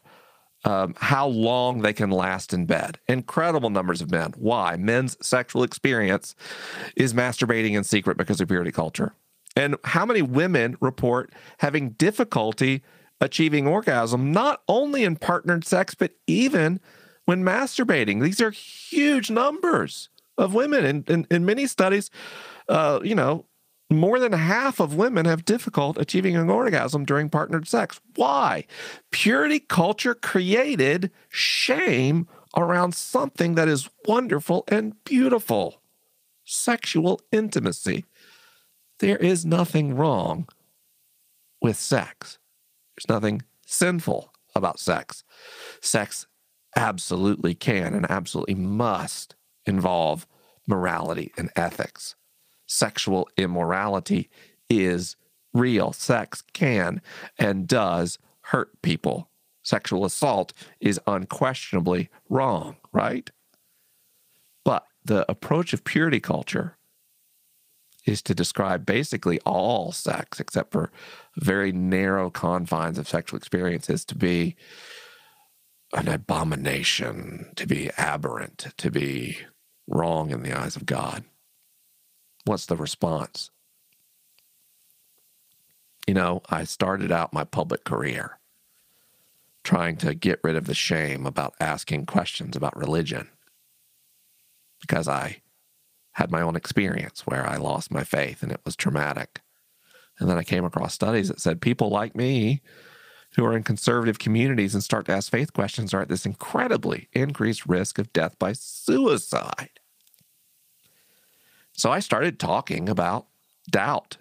um, how long they can last in bed. Incredible numbers of men. Why? Men's sexual experience is masturbating in secret because of purity culture. And how many women report having difficulty achieving orgasm, not only in partnered sex, but even when masturbating? These are huge numbers of women. And in, in, in, many studies, uh, you know, more than half of women have difficult achieving an orgasm during partnered sex. Why? Purity culture created shame around something that is wonderful and beautiful sexual intimacy. There is nothing wrong with sex. There's nothing sinful about sex. Sex absolutely can and absolutely must involve morality and ethics. Sexual immorality is real. Sex can and does hurt people. Sexual assault is unquestionably wrong, right? But the approach of purity culture is to describe basically all sex, except for very narrow confines of sexual experiences, to be an abomination, to be aberrant, to be wrong in the eyes of God. What's the response? You know, I started out my public career trying to get rid of the shame about asking questions about religion because I had my own experience where I lost my faith and it was traumatic. And then I came across studies that said people like me who are in conservative communities and start to ask faith questions are at this incredibly increased risk of death by suicide. So I started talking about doubt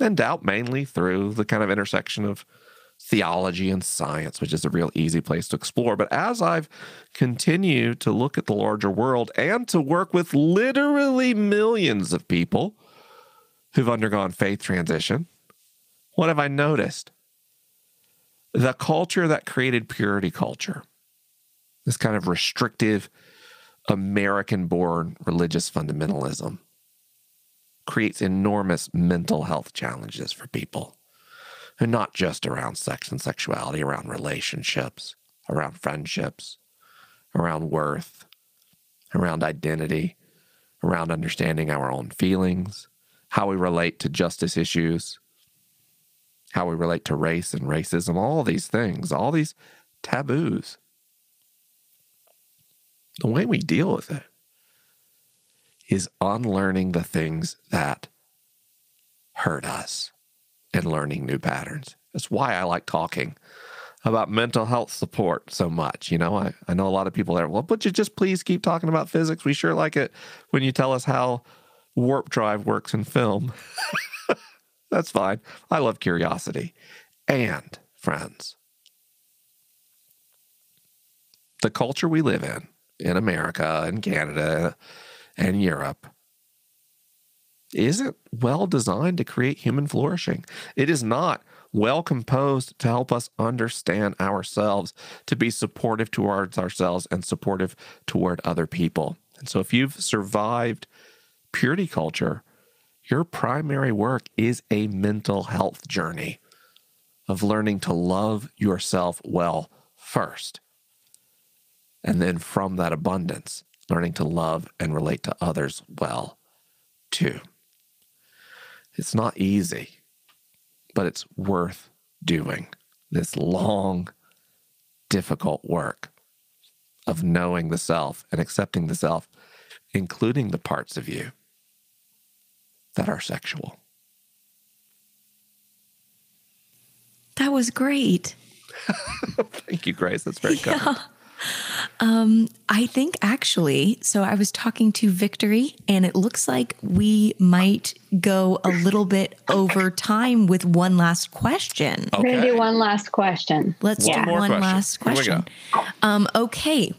and doubt mainly through the kind of intersection of theology and science, which is a real easy place to explore. But as I've continued to look at the larger world and to work with literally millions of people who've undergone faith transition, what have I noticed? The culture that created purity culture, this kind of restrictive, American born religious fundamentalism, creates enormous mental health challenges for people. And not just around sex and sexuality, around relationships, around friendships, around worth, around identity, around understanding our own feelings, how we relate to justice issues, how we relate to race and racism, all these things, all these taboos. The way we deal with it is unlearning the things that hurt us and learning new patterns. That's why I like talking about mental health support so much. You know, I, I know a lot of people there, well, would you just please keep talking about physics? We sure like it when you tell us how warp drive works in film. That's fine. I love curiosity. And, friends, the culture we live in, in America and Canada and Europe, isn't well designed to create human flourishing. It is not well composed to help us understand ourselves, to be supportive towards ourselves and supportive toward other people. And so, if you've survived purity culture, your primary work is a mental health journey of learning to love yourself well first. And then from that abundance, learning to love and relate to others well too. It's not easy, but it's worth doing this long, difficult work of knowing the self and accepting the self, including the parts of you that are sexual. That was great. Thank you, Grace. That's very kind. Yeah. Um, I think actually, so I was talking to Victory, and it looks like we might go a little bit over time with one last question. We're gonna do one last question. Let's One do one question. last question. Um, okay.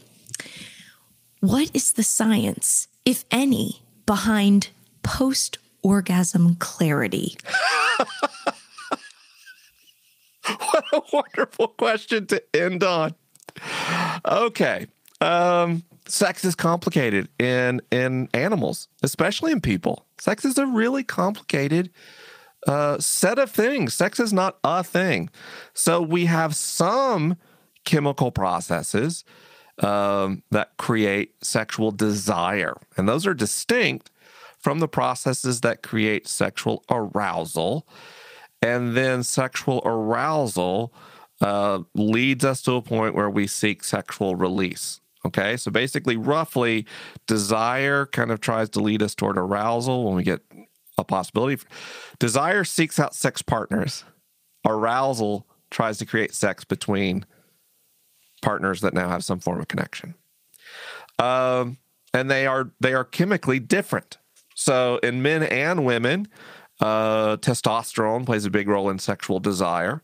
What is the science, if any, behind post orgasm clarity? What a wonderful question to end on. Okay. Um, sex is complicated in in animals, especially in people. Sex is a really complicated uh, set of things. Sex is not a thing. So we have some chemical processes um, that create sexual desire, and those are distinct from the processes that create sexual arousal. And then sexual arousal uh, leads us to a point where we seek sexual release. Okay, so basically, roughly, desire kind of tries to lead us toward arousal when we get a possibility. Desire seeks out sex partners. Arousal tries to create sex between partners that now have some form of connection. Um, and they are they are chemically different. So in men and women, uh, testosterone plays a big role in sexual desire.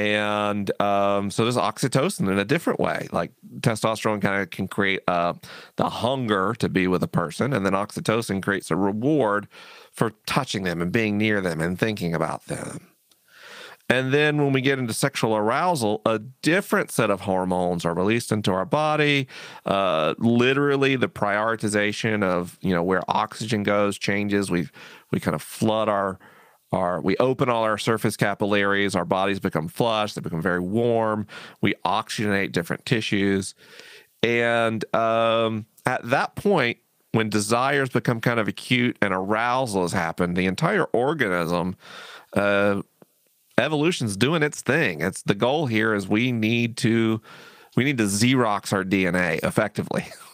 And um, so does oxytocin in a different way. Like testosterone kind of can create uh, the hunger to be with a person, and then oxytocin creates a reward for touching them and being near them and thinking about them. And then when we get into sexual arousal, a different set of hormones are released into our body. Uh, literally, the prioritization of you know where oxygen goes changes. We we kind of flood our our we open all our surface capillaries. Our bodies become flushed. They become very warm. We oxygenate different tissues, and um, at that point, when desires become kind of acute and arousal has happened, the entire organism. Uh, evolution's doing its thing. It's the goal here is we need to we need to xerox our DNA effectively.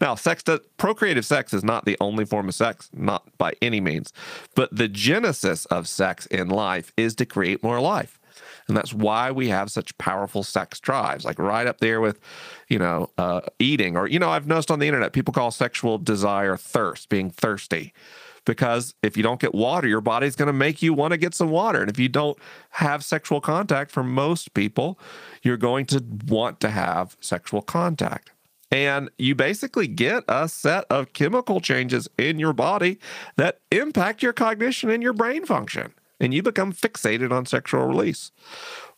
now, sex does, procreative sex is not the only form of sex, not by any means, but the genesis of sex in life is to create more life. And that's why we have such powerful sex drives, like right up there with, you know, uh, eating. Or, you know, I've noticed on the internet, people call sexual desire thirst, being thirsty. Because if you don't get water, your body's going to make you want to get some water. And if you don't have sexual contact, for most people, you're going to want to have sexual contact. And you basically get a set of chemical changes in your body that impact your cognition and your brain function and you become fixated on sexual release.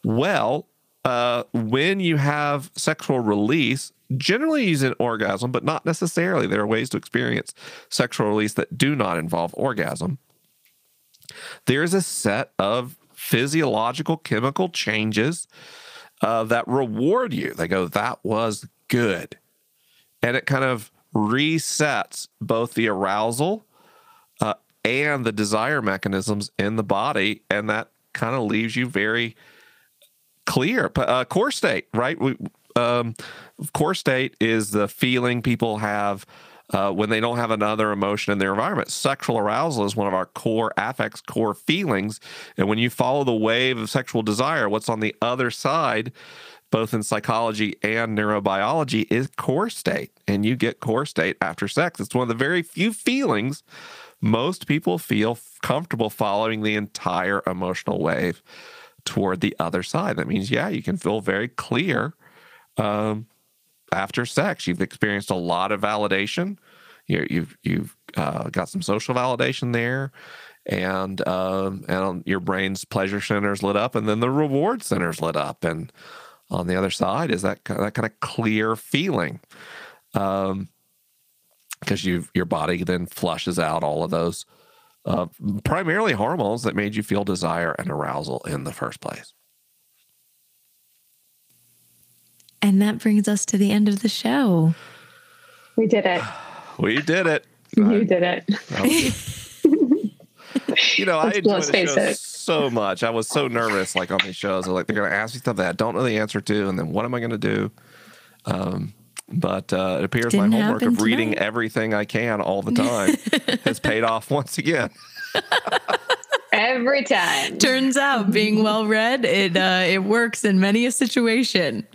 Well, uh, when you have sexual release, generally using orgasm, but not necessarily. There are ways to experience sexual release that do not involve orgasm. There's a set of physiological chemical changes uh, that reward you. They go, that was good. And it kind of resets both the arousal and the desire mechanisms in the body, and that kind of leaves you very clear. Uh, core state, right? We, um, core state is the feeling people have uh, when they don't have another emotion in their environment. Sexual arousal is one of our core affects, core feelings. And when you follow the wave of sexual desire, what's on the other side, both in psychology and neurobiology, is core state. And you get core state after sex. It's one of the very few feelings most people feel comfortable following the entire emotional wave toward the other side. That means, yeah, you can feel very clear um, after sex. You've experienced a lot of validation. you have you've, you've uh, got some social validation there, and um, and your brain's pleasure centers lit up, and then the reward centers lit up, and on the other side is that that kind of clear feeling. Um, because you your body then flushes out all of those uh, primarily hormones that made you feel desire and arousal in the first place. And that brings us to the end of the show. We did it. We did it. You did it. you know, I enjoy the show it. so much. I was so nervous, like on these shows. Like they're going to ask me stuff that I don't know the answer to, and then what am I going to do? Um, but uh, it appears Didn't my homework of reading everything I can all the time has paid off once again. Every time. Turns out being well read, it uh, it works in many a situation.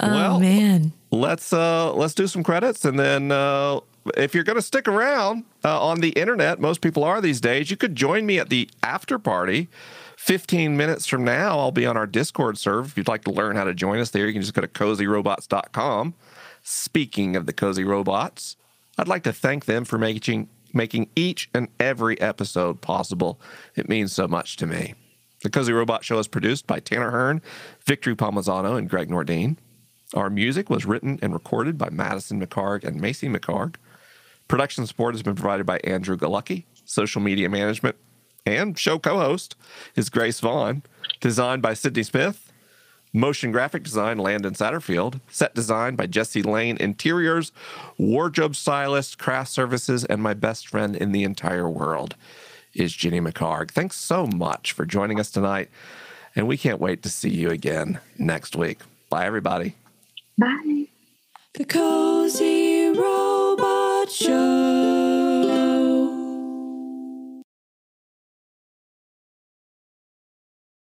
Oh well, man. Let's uh let's do some credits and then uh if you're going to stick around uh, on the internet, most people are these days, you could join me at the after party 15 minutes from now, I'll be on our Discord server. If you'd like to learn how to join us there, you can just go to cozyrobots.com. Speaking of the Cozy Robots, I'd like to thank them for making making each and every episode possible. It means so much to me. The Cozy Robot Show is produced by Tanner Hearn, Victory Palmazzano, and Greg Nordine. Our music was written and recorded by Madison McHargue and Macy McHargue. Production support has been provided by Andrew Galucki. Social media management and show co host is Grace Vaughn. Designed by Sydney Smith. Motion graphic design, Landon Satterfield. Set design by Jesse Lane. Interiors, wardrobe stylist, craft services, and my best friend in the entire world is Jenny McHargue. Thanks so much for joining us tonight. And we can't wait to see you again next week. Bye, everybody. Bye. The Cozy Road. Show.